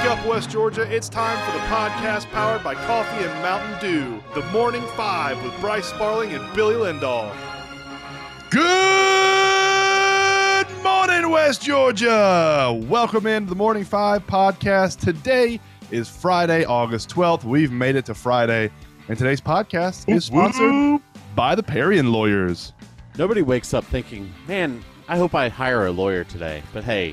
Wake up, West Georgia. It's time for the podcast powered by Coffee and Mountain Dew. The Morning Five with Bryce Sparling and Billy Lindahl. Good morning, West Georgia. Welcome into the Morning Five podcast. Today is Friday, August 12th. We've made it to Friday, and today's podcast is sponsored by the Parian Lawyers. Nobody wakes up thinking, man, I hope I hire a lawyer today. But hey,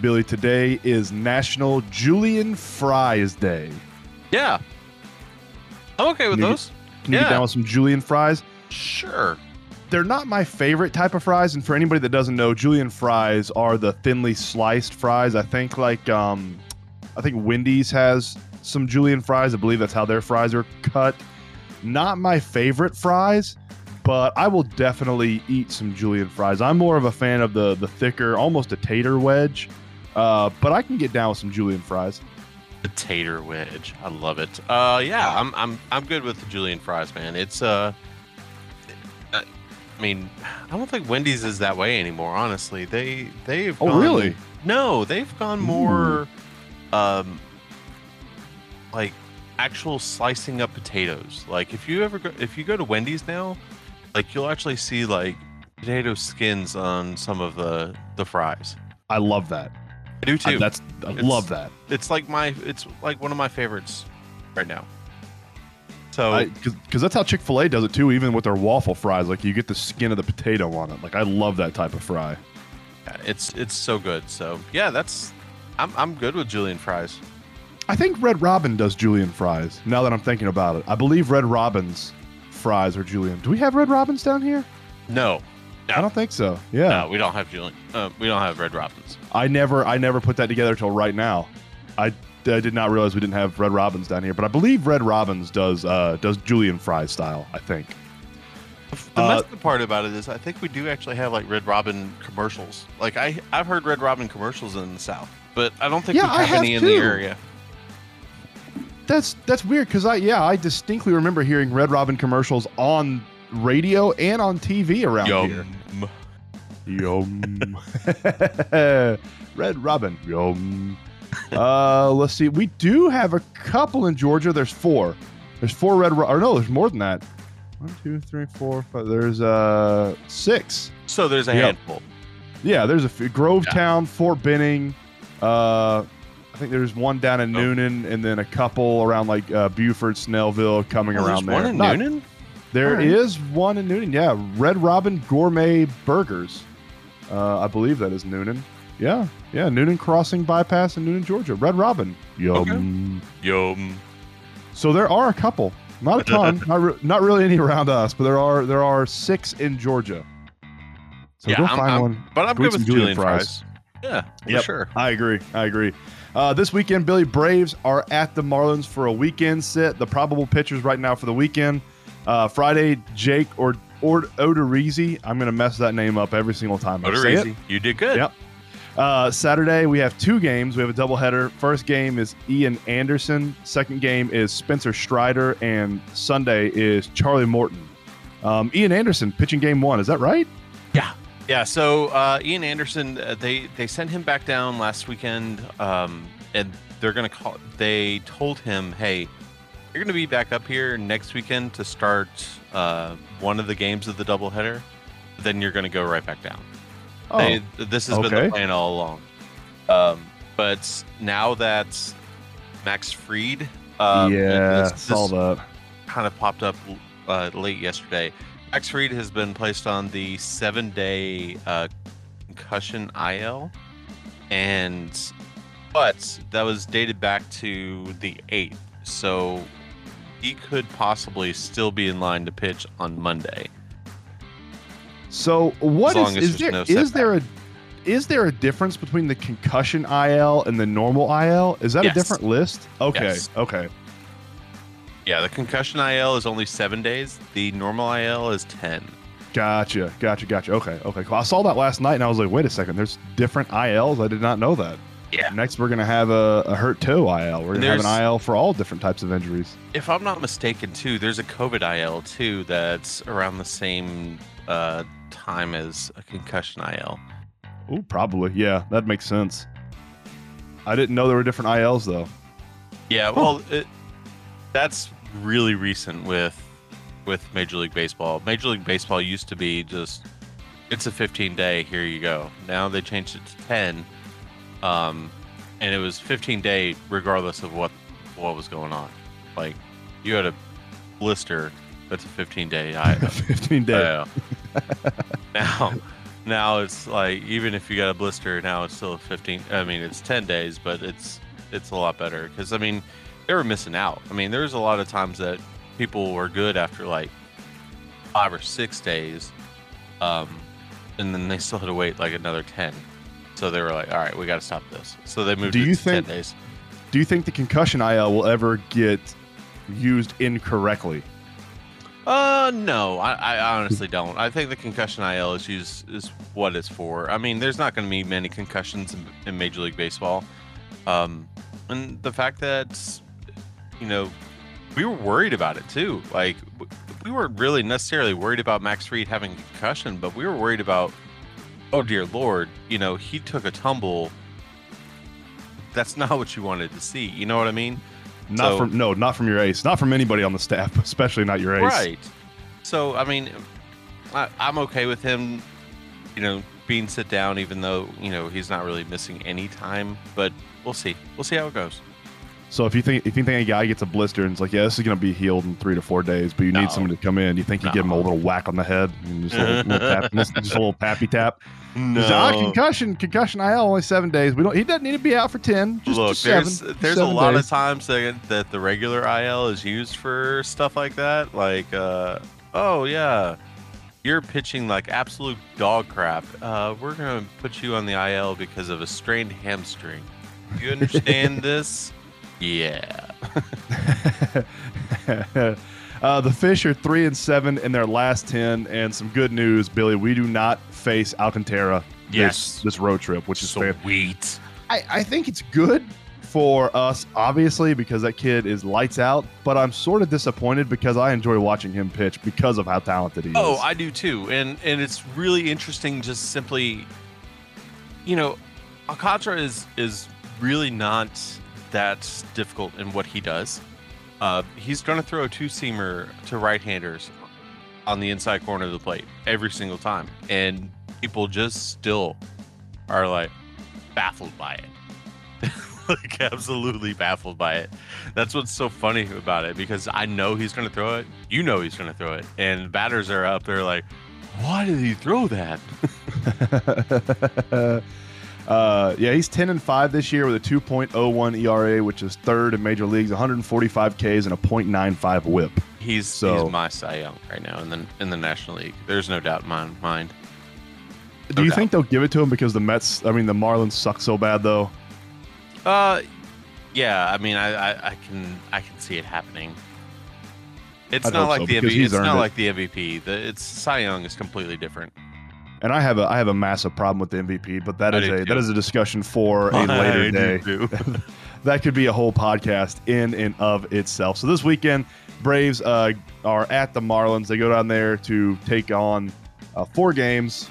Billy, today is National Julienne Fries Day. Yeah. I'm okay with Can those. Can you get down with some Julienne fries? Sure. they're not my favorite type of fries and for anybody that doesn't know julienne fries are the thinly sliced fries i think like um i think wendy's has some julienne fries i believe that's how their fries are cut not my favorite fries but i will definitely eat some julienne fries i'm more of a fan of the the thicker almost a tater wedge uh, but i can get down with some julienne fries The tater wedge. I love it. Uh yeah, I'm I'm I'm good with the Julienne fries, man. It's uh I mean, I don't think Wendy's is that way anymore, honestly. They they've oh gone- really No, they've gone more um like actual slicing up potatoes. Like if you ever go if you go to Wendy's now, like you'll actually see like potato skins on some of the the fries. i love that I do I, too. that's i It's- love that it's like my it's like one of my favorites right now. So because that's how Chick Fil A does it too. Even with their waffle fries, like you get the skin of the potato on it. Like I love that type of fry. yeah, it's it's so good. So yeah, that's I'm I'm good with Julienne fries. I think Red Robin does Julienne fries. Now that I'm thinking about it, I believe Red Robin's fries are Julienne. Do we have Red Robins down here? No, I don't think so. Yeah, no, we don't have Julienne. Uh, we don't have Red Robins. I never, I never put that together till right now. I, I did not realize we didn't have Red Robins down here, but I believe Red Robins does uh, does Julienne fries style. I think. The Uh, messed up part about it is I think we do actually have like Red Robin commercials. Like I I've heard Red Robin commercials in the South, but I don't think Yeah, we I have, have any in the area. That's that's weird because I yeah I distinctly remember hearing Red Robin commercials on radio and on TV around here. Yum. Yum. Red Robin. Yum. Uh, let's see. We do have a couple in Georgia. There's four. There's four Red. Ro- or no, there's more than that. One, two, three, four, five. There's uh six. So there's a Yep. handful. Yeah, there's a few. Grovetown, Fort Benning. Uh, I think there's one down in Oh. Newnan, and then a couple around like uh, Buford, Snellville, coming Oh, there's around there. one in Not- Newnan. There Alright. is one in Newnan. Yeah, Red Robin Gourmet Burgers. Uh, I believe that is Newnan. Yeah, yeah, Newnan Crossing Bypass in Newnan, Georgia. Red Robin. Yum. Yum. So there are a couple, not a ton, not, re- not really any around us, but there are there are six in Georgia. So Yeah, go I'm- find I'm- one. But I'm Go eat good some with Julienne Julienne fries. fries. Yeah, for Yep. sure. I agree. I agree. Uh, this weekend, Billy Braves are at the Marlins for a weekend sit. The probable pitchers right now for the weekend. Uh, Friday, Jake or or Odorizzi. I'm going to mess that name up every single time I say it. Odorizzi, you did good. Yep. Uh, Saturday, we have two games. We have a doubleheader. First game is Ian Anderson. Second game is Spencer Strider. And Sunday is Charlie Morton. Um, Ian Anderson pitching game one. Is that right? Yeah. Yeah, so uh, Ian Anderson, uh, they they sent him back down last weekend, um, and they're gonna call. They told him, "Hey, you're gonna be back up here next weekend to start uh, one of the games of the doubleheader. Then you're gonna go right back down." Oh, They, this has been the plan all along. Um, but now that Max Fried, um, yeah, this- this- saw that. kind of popped up uh, late yesterday. Max Fried has been placed on the seven day uh, concussion IL, and but that was dated back to the eighth, so he could possibly still be in line to pitch on Monday. So what is, is there no is there a is there a difference between the concussion IL and the normal IL? Is that Yes. a different list? Okay, Yes. okay. Yeah, the concussion IL is only seven days. The normal IL is ten. Gotcha, gotcha, gotcha. Okay, okay. Cool. I saw that last night and I was like, wait a second, there's different ILs. I did not know that. Yeah. Next, we're gonna have a, a hurt toe IL. We're gonna have an IL for all different types of injuries. If I'm not mistaken, too, there's a COVID IL too that's around the same uh, time as a concussion IL. Oh, probably. Yeah, that makes sense. I didn't know there were different ILs though. Yeah, well, it, that's really recent with with Major League Baseball. Major League Baseball used to be just it's a 15 day. Here you go. Now they changed it to 10, um, and it was 15 day regardless of what what was going on. Like you had a blister, that's a 15 day. I, 15 days. yeah. now, now it's like even if you got a blister, now it's still 15. I mean, it's 10 days, but it's it's a lot better because I mean they were missing out. I mean, there's a lot of times that people were good after like five or six days, um, and then they still had to wait like another 10. So they were like, all right, we got to stop this. So they moved Do you to 10 think- days. Do you think the concussion IL will ever get used incorrectly? Uh, no, I, I honestly don't. I think the concussion IL is used is what it's for. I mean, there's not going to be many concussions in, in Major League Baseball, um, and the fact that you know we were worried about it too. Like we weren't really necessarily worried about Max Fried having concussion, but we were worried about oh dear lord, you know he took a tumble. That's not what you wanted to see. You know what I mean? Not So- from no, not from your ace. Not from anybody on the staff, especially not your ace. Right. So I mean, I, I'm okay with him, you know, being sit down, even though you know he's not really missing any time. But we'll see. We'll see how it goes. So if you think if you think a guy gets a blister and it's like, yeah, this is gonna be healed in three to four days, but you No. need someone to come in, you think you give him a little whack on the head and just a little, little tap, just a little pappy tap. Just, ah, concussion, concussion IL only seven days. We don't. He doesn't need to be out for ten. Just, Look, just seven, there's there's a lot days. of times that, that the regular IL is used for stuff like that. Like, uh, oh yeah, you're pitching like absolute dog crap. Uh, we're gonna put you on the IL because of a strained hamstring. You understand this? Yeah. uh, the Fish are three and seven in their last ten, and some good news, Billy. We do not face Alcantara Yes. this, this road trip, which is. Sweet. I, I think it's good for us, obviously, because that kid is lights out. But I'm sort of disappointed because I enjoy watching him pitch because of how talented he Oh, is. Oh, I do too, and and it's really interesting. Just simply, you know, Alcantara is is really not that difficult in what he does. Uh, he's going to throw a two seamer to right handers on the inside corner of the plate every single time, and people just still are like baffled by it. like absolutely baffled by it. That's what's so funny about it because I know he's going to throw it. You know he's going to throw it, and batters are up there like, "Why did he throw that?" uh, yeah, he's 10 and 5 this year with a 2.01 ERA, which is third in major leagues, 145 Ks and a .95 WHIP. He's So- he's my Cy Young right now in the in the National League. There's no doubt in my mind. Do you doubt. think they'll give it to him because the Mets? I mean, the Marlins suck so bad, though. Uh, yeah. I mean, I, I, I can I can see it happening. It's I'd not like so, the MVP. It's not it. like the MVP. The it's Cy Young is completely different. And I have a I have a massive problem with the MVP, but that I is a too. that is a discussion for a later day. that could be a whole podcast in and of itself. So this weekend, Braves uh, are at the Marlins. They go down there to take on uh, four games.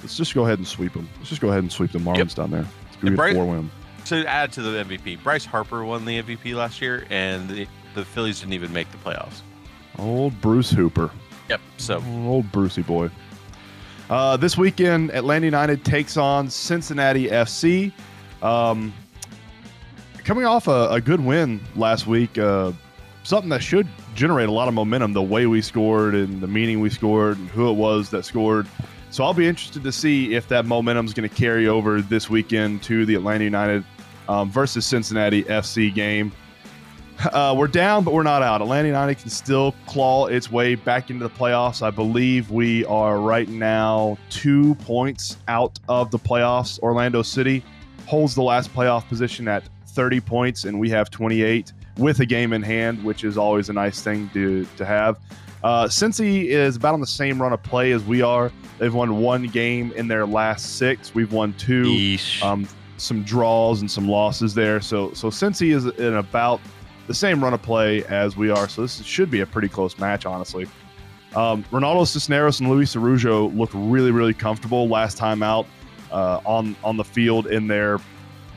Let's just go ahead and sweep them. Let's just go ahead and sweep the Marlins down there. It's gonna And be a Bryce- four win. to add to the MVP, Bryce Harper won the MVP last year, and the, the Phillies didn't even make the playoffs. Old Bruce Hooper. Yep. So Old Brucey boy. Uh, this weekend, Atlanta United takes on Cincinnati FC. Um, coming off a, a good win last week, uh, something that should generate a lot of momentum. The way we scored and the meaning we scored and who it was that scored. So I'll be interested to see if that momentum is going to carry over this weekend to the Atlanta United um, versus Cincinnati FC game. Uh, we're down, but we're not out. Atlanta United can still claw its way back into the playoffs. I believe we are right now two points out of the playoffs. Orlando City holds the last playoff position at 30 points, and we have 28 with a game in hand, which is always a nice thing to, to have. Uh, Cincy is about on the same run of play as we are. They've won one game in their last six. We've won two. Um, some draws and some losses there. So so Cincy is in about the same run of play as we are. So this should be a pretty close match, honestly. Um, Ronaldo Cisneros and Luiz Araújo looked really really comfortable last time out uh, on on the field in their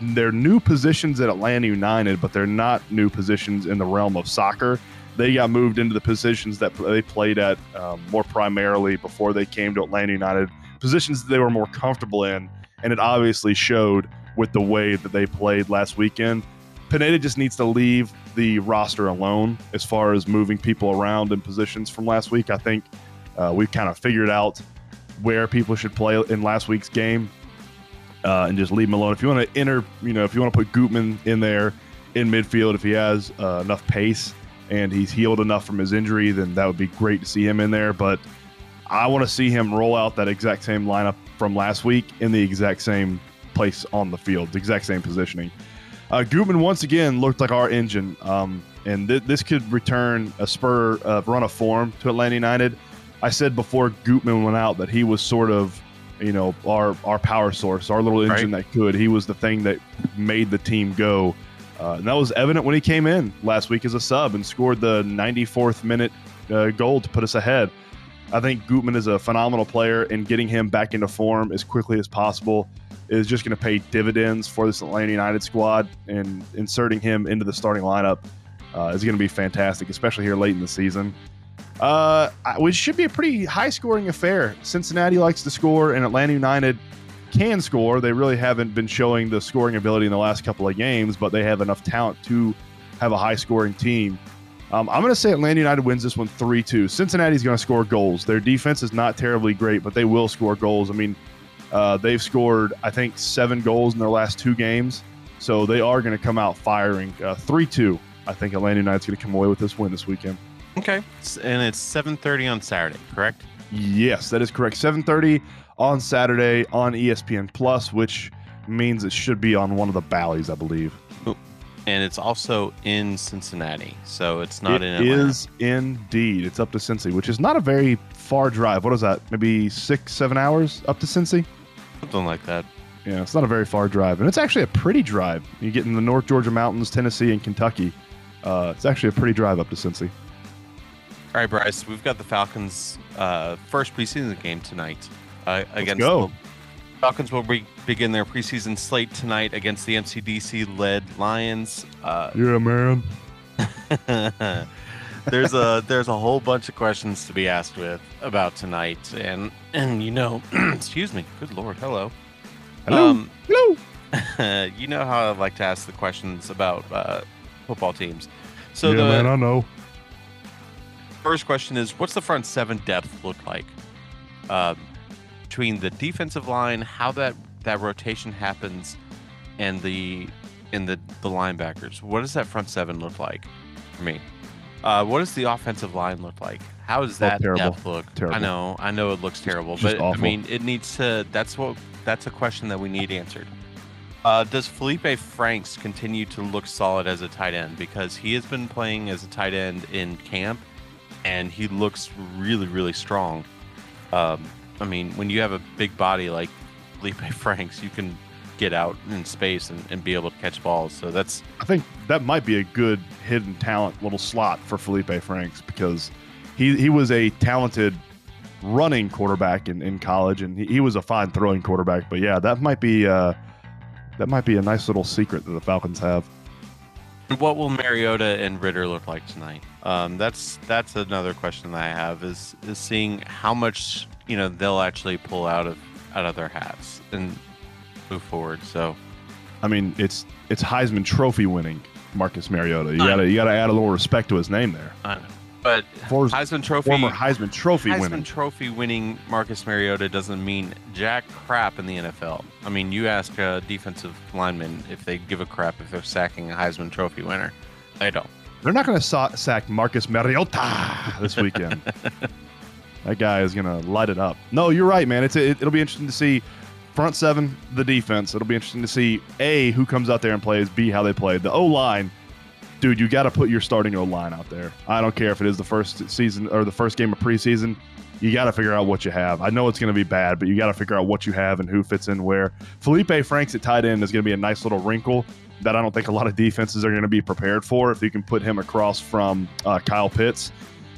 their new positions at Atlanta United, but they're not new positions in the realm of soccer. They got moved into the positions that they played at um, more primarily before they came to Atlanta United, positions that they were more comfortable in, and it obviously showed with the way that they played last weekend. Pineda just needs to leave the roster alone as far as moving people around in positions from last week. I think uh, we've kind of figured out where people should play in last week's game uh, and just leave them alone. If you want to enter, you know, if you want to put Gutman in there in midfield, if he has uh, enough pace and he's healed enough from his injury, then that would be great to see him in there. But I want to see him roll out that exact same lineup from last week in the exact same place on the field, the exact same positioning. Uh, Gutman once again looked like our engine, um, and th- this could return a spur uh, run of form to Atlanta United. I said before Gutman went out that he was sort of, you know, our our power source, our little engine that could. He was the thing that made the team go, uh, and that was evident when he came in last week as a sub and scored the 94th minute uh, goal to put us ahead. I think Gutman is a phenomenal player, and getting him back into form as quickly as possible is just going to pay dividends for this Atlanta United squad, and inserting him into the starting lineup uh, is going to be fantastic, especially here late in the season. Uh, which should be a pretty high scoring affair. Cincinnati likes to score, and Atlanta United can score. They really haven't been showing the scoring ability in the last couple of games, but they have enough talent to have a high scoring team. Um, I'm going to say Atlanta United wins this one 3 2. Cincinnati's going to score goals. Their defense is not terribly great, but they will score goals. I mean, uh, they've scored, I think, seven goals in their last two games. So they are going to come out firing. Uh, 3 2. I think Atlanta United's going to come away with this win this weekend. Okay, and it's 7:30 on Saturday, correct? Yes, that is correct. 7:30 on Saturday on ESPN Plus, which means it should be on one of the Bally's, I believe. And it's also in Cincinnati, so it's not It in Atlanta. is indeed. It's up to Cincy, which is not a very far drive. What is that? Maybe six, seven hours up to Cincy? Something like that. Yeah, it's not a very far drive, and it's actually a pretty drive. You get in the North Georgia mountains, Tennessee, and Kentucky. Uh, it's actually a pretty drive up to Cincy. All right, Bryce, we've got the Falcons' uh, first preseason game tonight uh, against go. the Falcons. Will be, begin their preseason slate tonight against the MCDC-led Lions. Uh, Yeah, man. there's a there's a whole bunch of questions to be asked with about tonight, and and you know, excuse me, good lord, hello. Hello. Um, Hello. you know how I like to ask the questions about uh, football teams. So yeah, the man, I know. first question is, what's the front seven depth look like um, between the defensive line, how that that rotation happens, and the and the the linebackers? What does that front seven look like for me? Uh, what does the offensive line look like? How does Oh, that terrible. depth look? Terrible. I know, I know it looks terrible, but I mean, it needs to. That's what. That's a question that we need answered. Uh, does Felipe Franks continue to look solid as a tight end? Because he has been playing as a tight end in camp, and he looks really, really strong. Um, I mean, when you have a big body like Felipe Franks, you can get out in space and, and be able to catch balls. So that's I think that might be a good hidden talent little slot for Felipe Franks because he, he was a talented running quarterback in, in college and he, he was a fine throwing quarterback. But yeah, that might be uh, that might be a nice little secret that the Falcons have. what will Mariota and Ridder look like tonight? Um, that's that's another question that I have is is seeing how much you know they'll actually pull out of out of their hats and move forward. So I mean, it's it's Heisman Trophy winning Marcus Mariota. You I gotta you gotta add a little respect to his name there. I know, but For, Heisman Trophy former Heisman Trophy Heisman winning. Trophy winning Marcus Mariota doesn't mean jack crap in the NFL. I mean, you ask a defensive lineman if they give a crap if they're sacking a Heisman Trophy winner. They don't. They're not going to sa- sack Marcus Mariota this weekend. that guy is going to light it up. No, you're right, man. It's it, it'll be interesting to see front seven, the defense. It'll be interesting to see a who comes out there and plays, b how they play. The O line, dude, you got to put your starting O line out there. I don't care if it is the first season or the first game of preseason. You got to figure out what you have. I know it's going to be bad, but you got to figure out what you have and who fits in where. Felipe Franks at tight end is going to be a nice little wrinkle that I don't think a lot of defenses are going to be prepared for if you can put him across from uh, Kyle Pitts.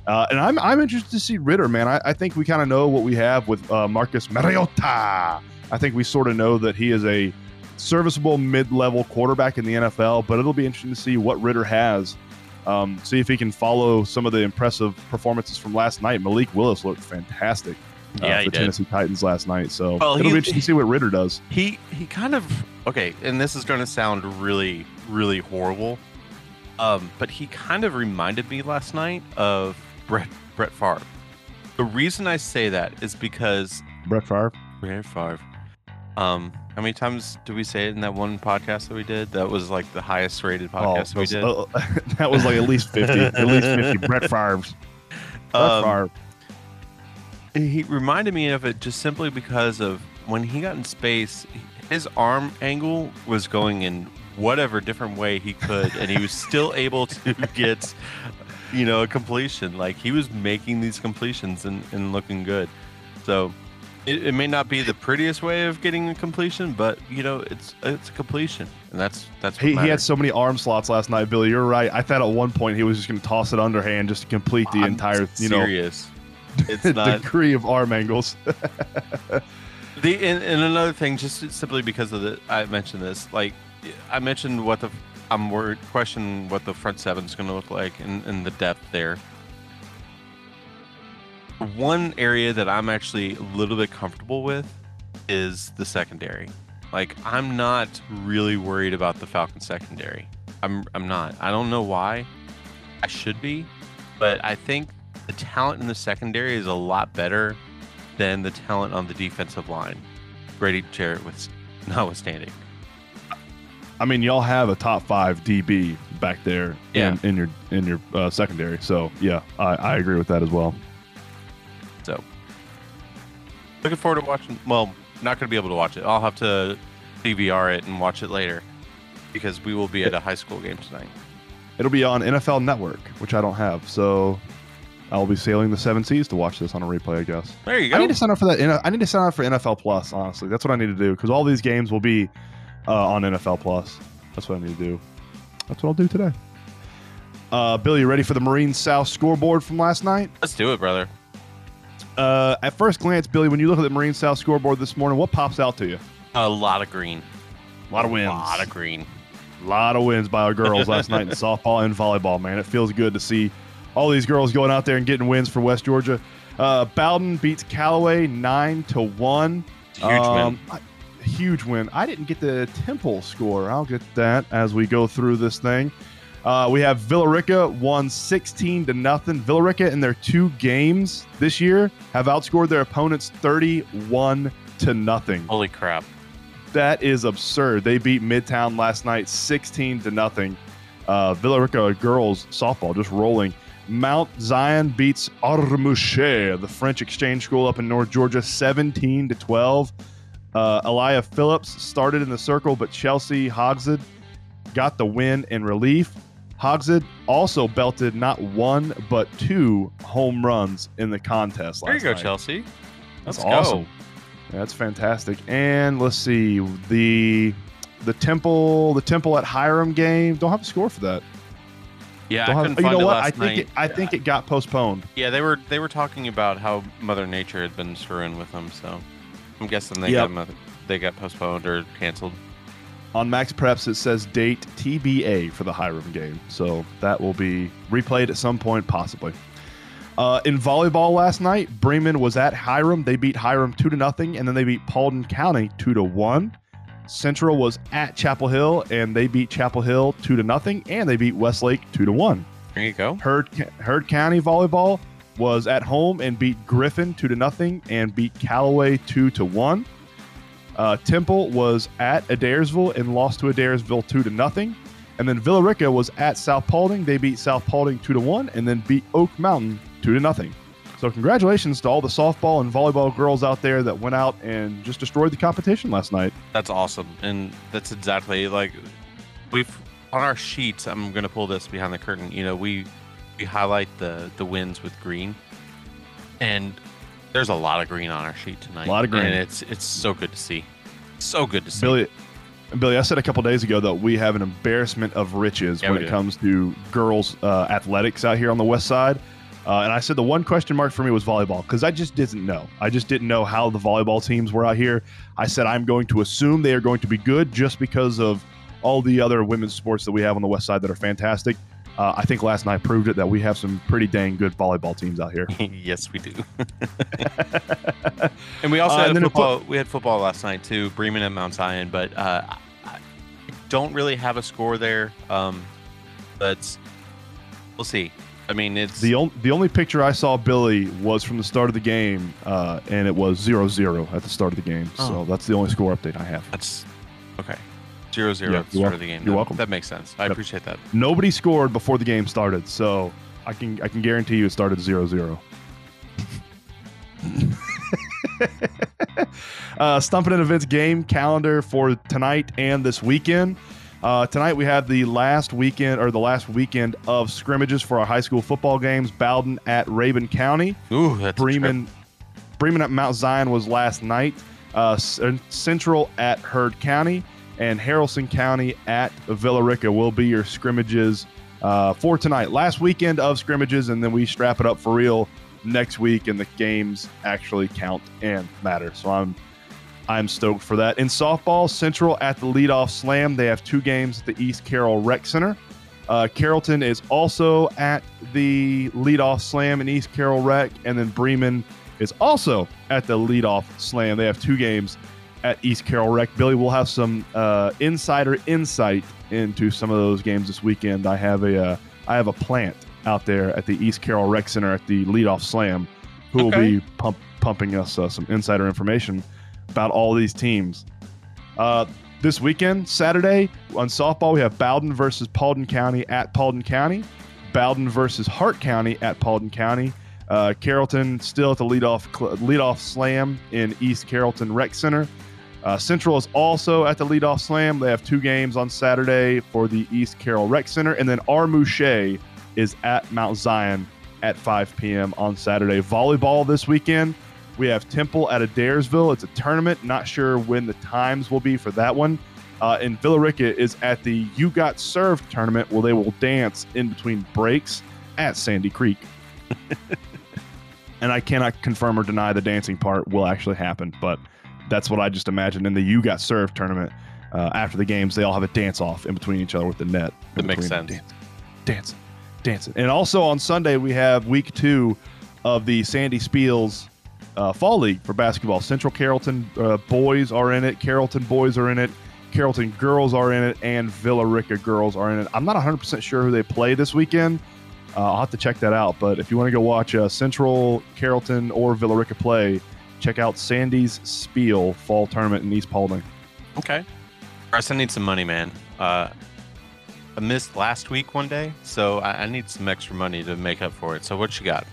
Uh, and I'm, I'm interested to see Ridder, man. I, I think we kind of know what we have with uh, Marcus Mariota. I think we sort of know that he is a serviceable mid-level quarterback in the NFL, but it'll be interesting to see what Ridder has. Um, see if he can follow some of the impressive performances from last night. Malik Willis looked fantastic uh, Yeah, for. Tennessee Titans last night. So Well, it'll he- be interesting to see what Ridder does. He he kind of okay, and this is going to sound really really horrible, um, but he kind of reminded me last night of Brett Brett Favre. The reason I say that is because Brett Favre. Brett Favre. Um, how many times did we say it in that one podcast that we did? That was like the highest rated podcast we those- did. uh, that was like at least 50. at least 50. Brett Favre's. Brett Um, Favre. he reminded me of it just simply because of when he got in space his arm angle was going in whatever different way he could and he was still able to get you know a completion like he was making these completions and, and looking good so it, it may not be the prettiest way of getting a completion but you know it's it's a completion and that's that's what He, he had so many arm slots last night, Billy. You're right. I thought at one point he was just going to toss it underhand just to complete the I'm entire, you know, serious it's not degree of arm angles. The and, and another thing, just simply because of the I mentioned this, like I mentioned what the I'm worried question what the front seven's going to look like and, and the depth there. One area that I'm actually a little bit comfortable with is the secondary. Like I'm not really worried about the Falcon secondary. I'm I'm not. I don't know why. I should be, but I think the talent in the secondary is a lot better than the talent on the defensive line. Grady Jarrett with notwithstanding. I mean, y'all have a top five DB back there Yeah. in, in your in your uh, secondary. So yeah, I, I agree with that as well. Looking forward to watching. Well, not going to be able to watch it. I'll have to DVR it and watch it later because we will be at a high school game tonight. It'll be on NFL Network, which I don't have. So I'll be sailing the seven seas to watch this on a replay. I guess. There you go. I need to sign up for that. I need to sign up for NFL Plus. Honestly, that's what I need to do because all these games will be uh, on NFL Plus. That's what I need to do. That's what I'll do today. Uh, Billy, you ready for the Marine South scoreboard from last night? Let's do it, brother. Uh, at first glance, Billy, when you look at the Marine South scoreboard this morning, what pops out to you? A lot of green. A lot of wins. A lot of green. A lot of wins by our girls last night in softball and volleyball, man. It feels good to see all these girls going out there and getting wins for West Georgia. Uh, Bowden beats Callaway 9 to 1. It's a huge Um, win. I- huge win. I didn't get the Temple score. I'll get that as we go through this thing. Uh, we have Villa Rica won 16 to nothing. Villa Rica in their two games this year have outscored their opponents 31 to nothing. Holy crap. That is absurd. They beat Midtown last night 16 to nothing. Uh, Villa Rica girls softball just rolling. Mount Zion beats Armouche, the French exchange school up in North Georgia, 17 to 12. Uh, Elia Phillips started in the circle, but Chelsea Hogshead got the win in relief. Hogshead also belted not one but two home runs in the contest. There you go, night. Chelsea. That's Let's awesome. go. That's fantastic. And let's see the the temple the temple at Hiram game. Don't have a score for that. Yeah, Don't I have- couldn't you find know it what? last I think night. it, I think it got postponed. Yeah, they were they were talking about how Mother Nature had been screwing with them, so I'm guessing they Yep. got mother, they got postponed or canceled. On Max Preps, it says date TBA for the Hiram game. So that will be replayed at some point, possibly. Uh, in volleyball last night, Bremen was at Hiram. They beat Hiram two to nothing, and then they beat Paulding County two to one. Central was at Chapel Hill, and they beat Chapel Hill two to nothing, and they beat Westlake two to one. There you go. Heard, Hurd County volleyball was at home and beat Griffin two to nothing and beat Callaway two to one. Uh, Temple was at Adairsville and lost to Adairsville two to nothing. And then Villa Rica was at South Paulding. They beat South Paulding two to one, and then beat Oak Mountain two to nothing. So congratulations to all the softball and volleyball girls out there that went out and just destroyed the competition last night. That's awesome, and that's exactly like we've on our sheets. I'm gonna pull this behind the curtain. You know, we we highlight the the wins with green, and there's a lot of green on our sheet tonight. A lot of green. and it's it's so good to see. So good to see. Billy, Billy, I said a couple days ago that we have an embarrassment of riches Yeah, when it do. comes to girls uh, athletics out here on the west side. Uh, and I said the one question mark for me was volleyball because I just didn't know. I just didn't know how the volleyball teams were out here. I said I'm going to assume they are going to be good just because of all the other women's sports that we have on the west side that are fantastic. Uh, I think last night proved it that we have some pretty dang good volleyball teams out here. yes, we do. and we also Uh, had and then it football. we had football last night too, Bremen and Mount Zion. But uh, I don't really have a score there. Um, but we'll see. I mean, it's The, on, the only picture I saw Billy was from the start of the game, uh, and it was 0-0 at the start of the game. So Oh. that's the only score update I have. that's okay. Zero zero Yeah, start of the game. you're That- welcome. That makes sense. I Yep. appreciate that. Nobody scored before the game started, so I can I can guarantee you it started 0-0. uh, Stumping in Events game calendar for tonight and this weekend. Uh, tonight we have the last weekend or the last weekend of scrimmages for our high school football games. Bowden at Raven County. Ooh, that's. Bremen, Bremen at Mount Zion was last night. Uh, Central at Heard County and Haralson County at Villa Rica will be your scrimmages uh, for tonight. Last weekend of scrimmages, and then we strap it up for real next week, and the games actually count and matter. So I'm I'm stoked for that. In softball, Central at the leadoff slam. They have two games at the East Carroll Rec Center. Uh, Carrollton is also at the leadoff slam in East Carroll Rec, and then Bremen is also at the leadoff slam. They have two games at East Carroll Rec. Billy will have some uh, insider insight into some of those games this weekend. I have a uh, I have a plant out there at the East Carroll Rec Center at the leadoff slam, who will be pump, pumping us uh, some insider information about all these teams. Uh, this weekend, Saturday, on softball, we have Bowden versus Paulding County at Paulding County, Bowden versus Hart County at Paulding County, uh, Carrollton still at the leadoff cl- leadoff slam in East Carrollton Rec Center. Uh, Central is also at the leadoff slam. They have two games on Saturday for the East Carroll Rec Center, and then R. Mouche is at Mount Zion at 5 p.m. on Saturday. Volleyball this weekend. We have Temple at Adairsville. It's a tournament. Not sure when the times will be for that one. Uh, and Villa Rica is at the You Got Served tournament where they will dance in between breaks at Sandy Creek. and I cannot confirm or deny the dancing part will actually happen, but that's what I just imagined in the You Got Served tournament. Uh, after the games, they all have a dance off in between each other with the net. That makes sense. Dancing, dancing, dancing. And also on Sunday, we have week two of the Sandy Spiels uh, Fall League for basketball. Central Carrollton uh, boys are in it, Carrollton boys are in it, Carrollton girls are in it, and Villa Rica girls are in it. I'm not 100% sure who they play this weekend. Uh, I'll have to check that out. But if you want to go watch uh, Central, Carrollton, or Villa Rica play, check out Sandy's Spiel Fall Tournament in East Paulding. Okay. Bryce, I need some money, man. Uh, I missed last week one day, so I, I need some extra money to make up for it. So what you got?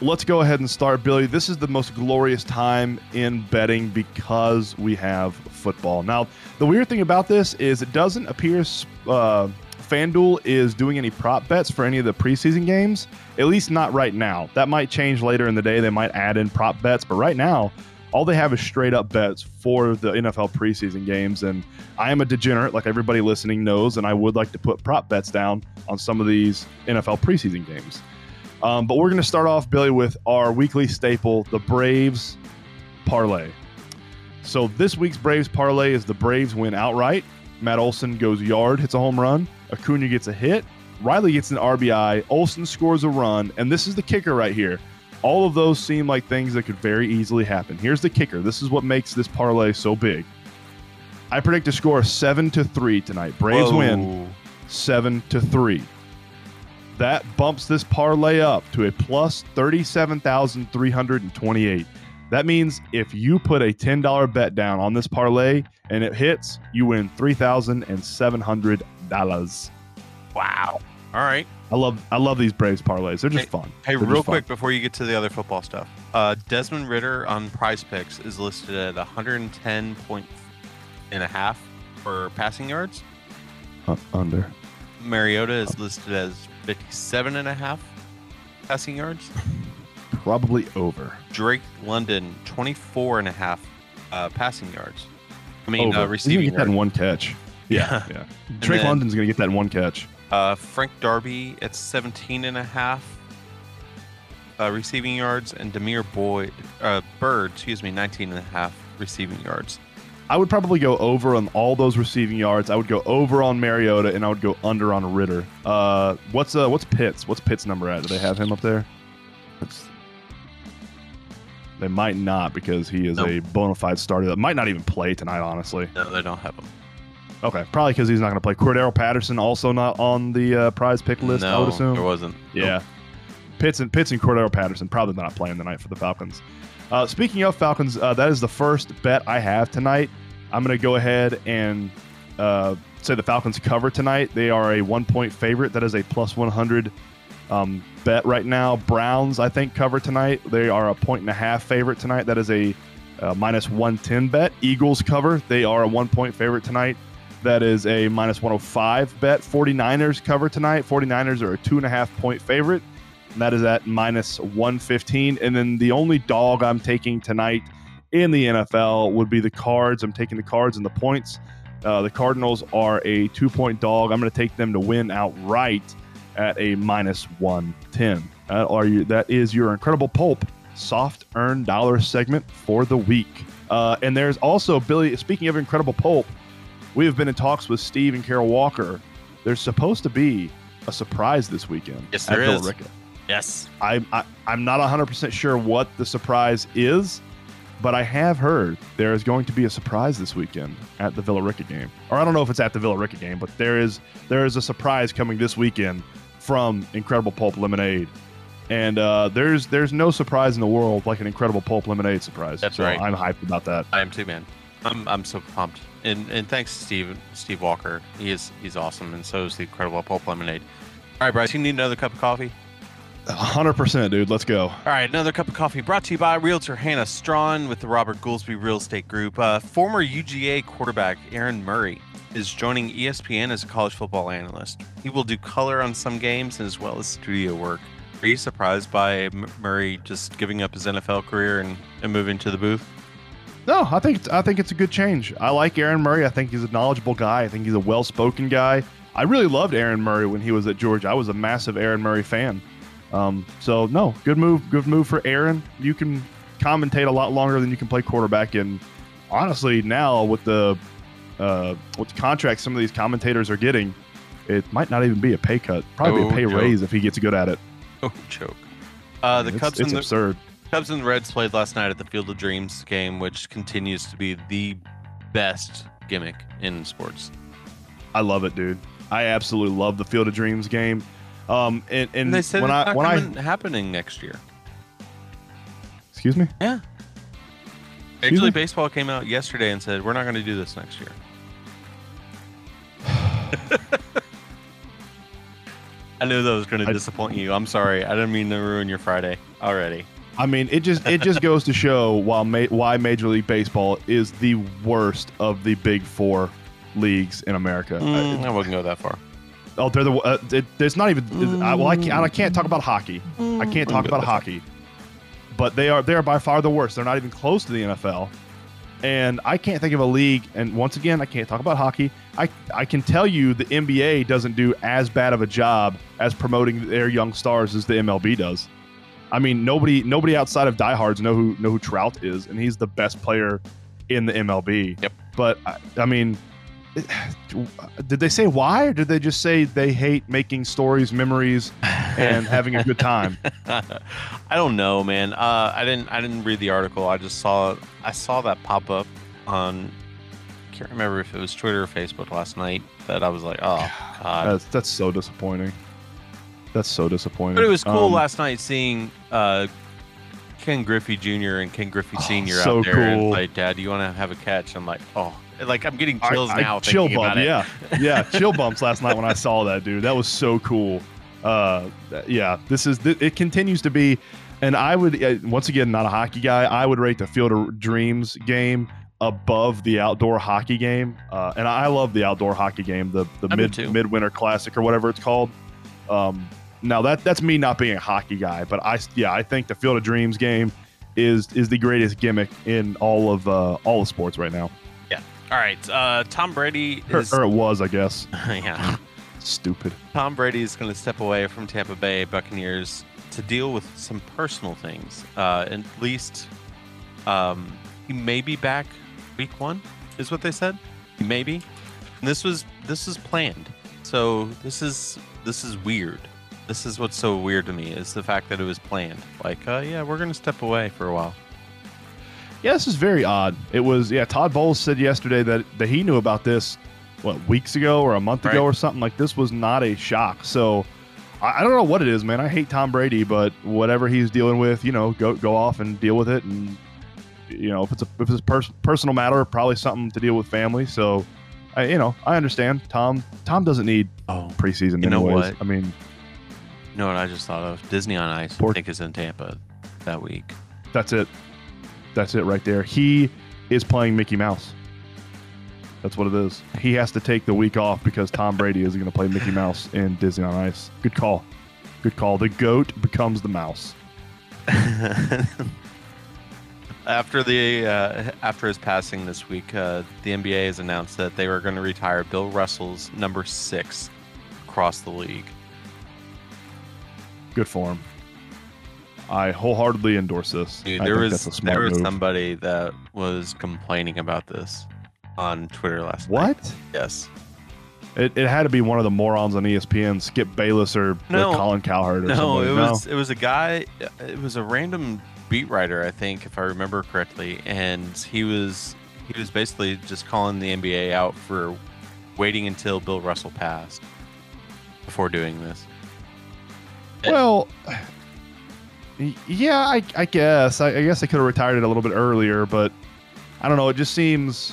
let's go ahead and start, Billy. This is the most glorious time in betting because we have football. Now, the weird thing about this is it doesn't appear uh, FanDuel is doing any prop bets for any of the preseason games, at least not right now. That might change later in the day. They might add in prop bets, but right now, all they have is straight up bets for the NFL preseason games. And I am a degenerate, like everybody listening knows, and I would like to put prop bets down on some of these NFL preseason games. Um, but we're going to start off, Billy, with our weekly staple, the Braves parlay. So this week's Braves parlay is the Braves win outright. Matt Olson goes yard, hits a home run. Acuna gets a hit. Riley gets an RBI. Olson scores a run. And this is the kicker right here. All of those seem like things that could very easily happen. Here's the kicker. This is what makes this parlay so big. I predict a score of seven to three tonight. Braves win seven to three. That bumps this parlay up to a plus 37,328. That means if you put a $10 bet down on this parlay and it hits, you win $3,700. Dollars. Wow. All right. I love I love these Braves parlays. They're just fun. Hey, They're real just fun. quick before you get to the other football stuff, uh, Desmond Ridder on Prize Picks is listed at 110 point and a half for passing yards. Uh, under. Mariota is listed as 57 and a half passing yards. Probably over. Drake London 24 and a half uh, passing yards. I mean, over. uh, receiving get that in one catch. Yeah. Yeah. Drake then- London's gonna get that in one catch. Uh, Frank Darby at 17 and a half uh, receiving yards, and Damiere Boyd, uh, Byrd, excuse me, 19 and a half receiving yards. I would probably go over on all those receiving yards. I would go over on Mariota and I would go under on Ridder. Uh, what's uh what's Pitts? What's Pitts number at? Do they have him up there? Let's- they might not because he is Nope. a bona fide starter that might not even play tonight. Honestly, No, they don't have them. Okay, probably because he's not going to play. Cordero Patterson also not on the uh, prize pick list. no, I would assume. there wasn't. Yeah. Pitts and Pitts and Cordero Patterson probably not playing tonight for the Falcons. Uh, speaking of Falcons, uh, that is the first bet I have tonight. I'm going to go ahead and uh, say the Falcons cover tonight. They are a one point favorite. That is a plus 100 um, bet right now. Browns, I think, cover tonight. They are a point and a half favorite tonight. That is a uh, minus 110 bet. Eagles cover. They are a one point favorite tonight. That is a minus 105 bet. 49ers cover tonight. 49ers are a two and a half point favorite. And that is at minus 115. And then the only dog I'm taking tonight in the NFL would be the Cards. I'm taking the Cards and the points. Uh, the Cardinals are a two point dog. I'm going to take them to win outright at a minus 110. That, are you, that is your incredible pulp soft earned dollar segment for the week. Uh, and there's also, Billy, speaking of incredible pulp, we have been in talks with Steve and Carol Walker. There's supposed to be a surprise this weekend Yes, at there is. Villa Rica. Yes. I, I I'm not 100% sure what the surprise is, but I have heard there is going to be a surprise this weekend at the Villa Rica game. Or I don't know if it's at the Villa Rica game, but there is there is a surprise coming this weekend from Incredible Pulp Lemonade. And uh, there's there's no surprise in the world like an Incredible Pulp Lemonade surprise. That's So right. I'm hyped about that. I am too, man. I'm I'm so pumped. And and thanks to Steve Steve Walker. He is he's awesome, and so is the incredible Pulp Lemonade. All right, Bryce, you need another cup of coffee. 100%, dude. Let's go. All right, another cup of coffee brought to you by Realtor Hannah Strawn with the Robert Goolsby Real Estate Group. Uh, former UGA quarterback Aaron Murray is joining ESPN as a college football analyst. He will do color on some games as well as studio work. Are you surprised by Murray just giving up his NFL career and, and moving to the booth? No, I think it's, I think it's a good change. I like Aaron Murray. I think he's a knowledgeable guy. I think he's a well-spoken guy. I really loved Aaron Murray when he was at Georgia. I was a massive Aaron Murray fan. Um, so no, good move, good move for Aaron. You can commentate a lot longer than you can play quarterback. And honestly, now with the uh, with the contract some of these commentators are getting, it might not even be a pay cut. Probably a pay joke. raise if he gets good at it. Oh, choke. Uh, the it's, Cubs it's the, absurd. Cubs and the Reds played last night at the Field of Dreams game, which continues to be the best gimmick in sports. I love it, dude. I absolutely love the Field of Dreams game. Um, and, and And they said when it's I not when I happening next year. excuse me. Yeah. Excuse Major? League Baseball came out yesterday and said we're not going to do this next year. I knew that was going to disappoint you. I'm sorry. I didn't mean to ruin your Friday already. I mean, it just it just goes to show why ma- why Major League Baseball is the worst of the big four leagues in America. Mm, I wouldn't go that far. oh, they're the uh, it, there's not even I, well I can't I can't talk about hockey. I can't talk Mm, about hockey, but they are they are by far the worst. They're not even close to the NFL, and I can't think of a league. And once again, I can't talk about hockey. I I can tell you the NBA doesn't do as bad of a job as promoting their young stars as the MLB does. I mean, nobody nobody outside of diehards know who know who Trout is, and he's the best player in the MLB. Yep. But I, I mean, did they say why, or did they just say they hate making stories, memories, and having a good time? I don't know, man. Uh, I didn't. I didn't read the article. I just saw. I saw that pop up on. I can't remember if it was Twitter or Facebook last night. That I was like, oh god. That's that's so disappointing. That's so disappointing. But it was cool Um, last night seeing uh, Ken Griffey Jr. and Ken Griffey Oh, Sr. so out there and cool. like, Dad, do you want to have a catch? I'm like, oh like I'm getting chills I- now. chill thinking bump, about it. yeah, yeah, chill bumps last night when I saw that dude. That was so cool. Uh, yeah, this is th- it continues to be, and I would uh, once again not a hockey guy. I would rate the Field of Dreams game above the outdoor hockey game, uh, and I love the outdoor hockey game, the the I mid midwinter classic or whatever it's called. Um, now that that's me not being a hockey guy, but I yeah I think the Field of Dreams game is is the greatest gimmick in all of uh, all of sports right now, Yeah. All right, uh, Tom Brady or, or it was, I guess. yeah. Stupid. Tom Brady is going to step away from Tampa Bay Buccaneers to deal with some personal things. Uh, at least um, he may be back week one, is what they said. Maybe. And this was this was planned. So this is this is weird. This is what's so weird to me is the fact that it was planned. Like, uh, yeah, we're going to step away for a while. Yeah, this is very odd. It was yeah. Todd Bowles said yesterday that that he knew about this what weeks ago or a month ago or something. Like this was not a shock. So I, I don't know what it is, man. I hate Tom Brady, but whatever he's dealing with, you know, go go off and deal with it. And you know, if it's a if it's a pers- personal matter, probably something to deal with family. So I, you know, I understand. Tom Tom doesn't need Oh, preseason. You know what? I mean, know what I just thought of? Disney on Ice, Poor- I think, is in Tampa that week. that's it. That's it right there. He is playing Mickey Mouse. That's what it is. He has to take the week off because Tom Brady is going to play Mickey Mouse in Disney on Ice. Good call. Good call. The goat becomes the mouse. after the uh, after his passing this week, uh, the NBA has announced that they were going to retire Bill Russell's number six across the league. Good for him. I wholeheartedly endorse this. Dude, there was that's a smart there was move. somebody that was complaining about this on Twitter last night. What? Yes. It, it had to be one of the morons on ESPN, Skip Bayless or like, No. Colin Cowherd or something. No, it was it was a guy. It was a random beat writer, I think, if I remember correctly, and he was he was basically just calling the NBA out for waiting until Bill Russell passed before doing this. Well, yeah, I, I guess. I, I guess I could have retired it a little bit earlier, but I don't know. It just seems.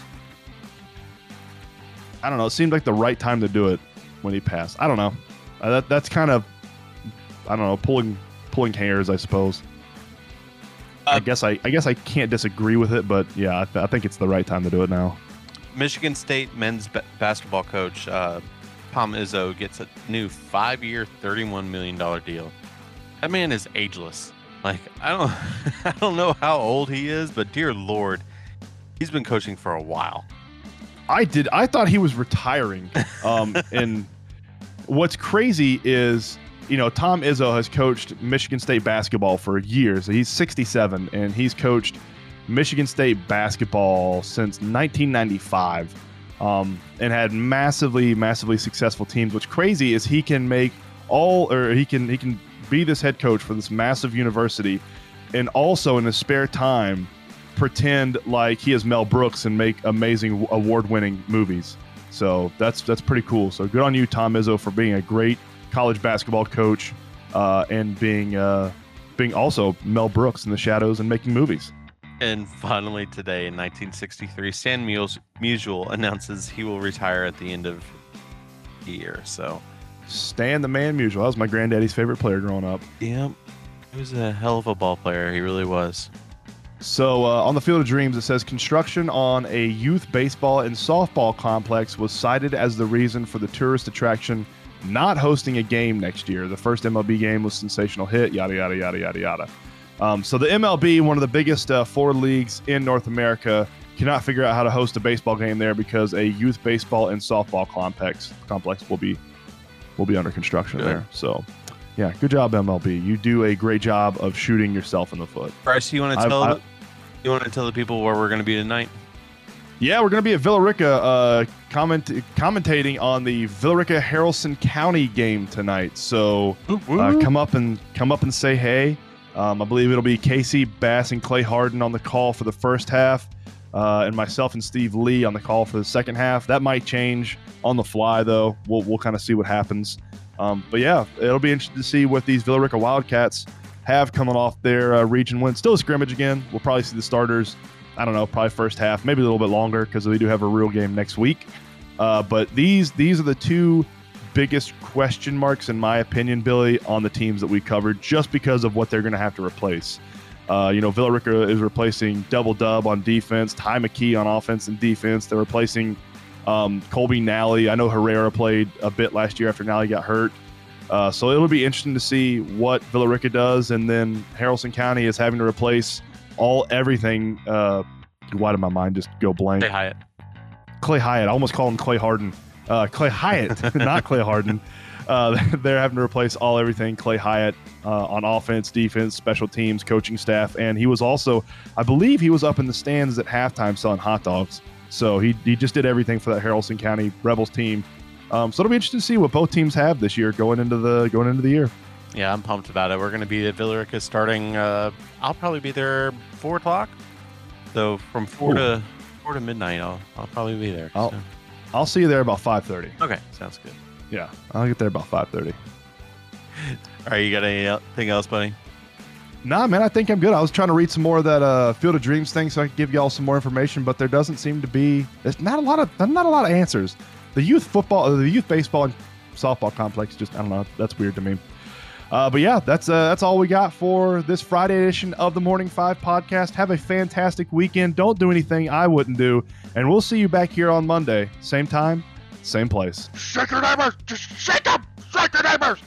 I don't know. It seemed like the right time to do it when he passed. I don't know. Uh, that that's kind of, I don't know, pulling pulling hairs, I suppose. I Uh, guess I I guess I can't disagree with it, but yeah, I, th- I think it's the right time to do it now. Michigan State men's ba- basketball coach uh, Tom Izzo gets a new five-year, thirty-one million dollar deal. That man is ageless. Like I don't, I don't know how old he is, but dear lord, he's been coaching for a while. I did. I thought he was retiring. Um, and what's crazy is, you know, Tom Izzo has coached Michigan State basketball for years. He's 67, and he's coached Michigan State basketball since 1995, um, and had massively, massively successful teams. What's crazy is he can make all, or he can he can be this head coach for this massive university, and also in his spare time pretend like he is Mel Brooks and make amazing award-winning movies. So that's that's pretty cool. So good on you, Tom Izzo, for being a great college basketball coach uh, and being uh, being also Mel Brooks in the shadows and making movies. And finally, today in 1963, Stan Mus- Musial announces he will retire at the end of the year. So, Stan the Man Musial. That was my granddaddy's favorite player growing up. yeah, he was a hell of a ball player. He really was. So uh, on the Field of Dreams, it says construction on a youth baseball and softball complex was cited as the reason for the tourist attraction not hosting a game next year. The first MLB game was sensational hit. Yada yada yada yada yada. Um, so the MLB, one of the biggest uh, four leagues in North America, cannot figure out how to host a baseball game there because a youth baseball and softball complex complex will be will be under construction Good. there. So. Yeah, good job, MLB. You do a great job of shooting yourself in the foot. Bryce, you want to tell I- you want to tell the people where we're going to be tonight? Yeah, we're going to be at Villa Rica uh, comment, commentating on the Villarica Haralson County game tonight. So uh, come up and come up and say hey. Um, I believe it'll be Casey Bass and Clay Harden on the call for the first half, uh, and myself and Steve Lee on the call for the second half. That might change on the fly though. We'll we'll kind of see what happens. Um, but yeah, it'll be interesting to see what these Villa Rica Wildcats have coming off their uh, region win. Still a scrimmage again. We'll probably see the starters I don't know, probably first half, maybe a little bit longer because we do have a real game next week. Uh, but these these are the two biggest question marks, in my opinion, Billy, on the teams that we covered, just because of what they're going to have to replace. Uh, you know, Villa Rica is replacing Double Dub on defense, Ty McKee on offense and defense. They're replacing um, Colby Nally. I know Herrera played a bit last year after Nally got hurt. Uh, so it'll be interesting to see what Villa Rica does. And then Haralson County is having to replace all everything. Uh, why did my mind just go blank? Clay Hyatt. Clay Hyatt. I almost called him Clay Harden. Uh, Clay Hyatt, not Clay Harden. Uh, they're having to replace all everything Clay Hyatt uh, on offense, defense, special teams, coaching staff, and he was also, I believe, he was up in the stands at halftime selling hot dogs. So he, he just did everything for that Haralson County Rebels team. Um, so it'll be interesting to see what both teams have this year going into the going into the year. Yeah, I'm pumped about it. We're going to be at Villa Rica starting. Uh, I'll probably be there four o'clock. So from four Ooh. to four to midnight, I'll I'll probably be there. I'll- so. I'll see you there about five thirty. Okay, sounds good. Yeah, I'll get there about five thirty. All right, you got anything else, buddy? Nah, man, I think I'm good. I was trying to read some more of that uh, Field of Dreams thing so I could give y'all some more information, but there doesn't seem to be. There's not a lot of not a lot of answers. The youth football, the youth baseball and softball complex, just I don't know. That's weird to me. Uh, but yeah, that's uh, that's all we got for this Friday edition of the Morning Five podcast. Have a fantastic weekend. Don't do anything I wouldn't do, and we'll see you back here on Monday, same time, same place. Shake your neighbors! Just shake them! Shake your neighbors!